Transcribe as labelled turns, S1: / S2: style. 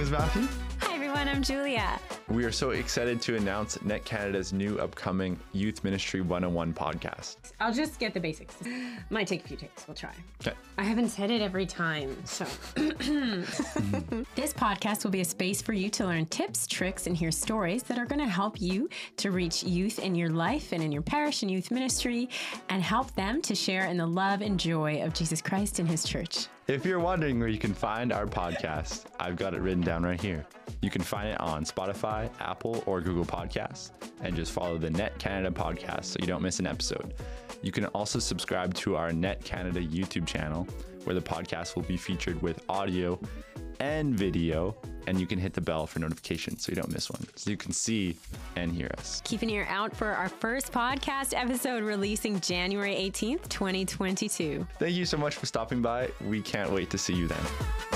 S1: is Matthew.
S2: Hi, everyone. I'm Julia.
S1: We are so excited to announce Net Canada's new upcoming Youth Ministry 101 podcast.
S2: I'll just get the basics. Might take a few takes. We'll try.
S1: Okay.
S2: I haven't said it every time, so. this podcast will be a space for you to learn tips, tricks, and hear stories that are going to help you to reach youth in your life and in your parish and youth ministry and help them to share in the love and joy of Jesus Christ and his church.
S1: If you're wondering where you can find our podcast, I've got it written down right here. You can find it on Spotify, Apple, or Google Podcasts, and just follow the Net Canada podcast so you don't miss an episode. You can also subscribe to our Net Canada YouTube channel, where the podcast will be featured with audio and video, and you can hit the bell for notifications so you don't miss one, so you can see and hear us.
S2: Keep an ear out for our first podcast episode releasing January 18th, 2022.
S1: Thank you so much for stopping by. We can't wait to see you then.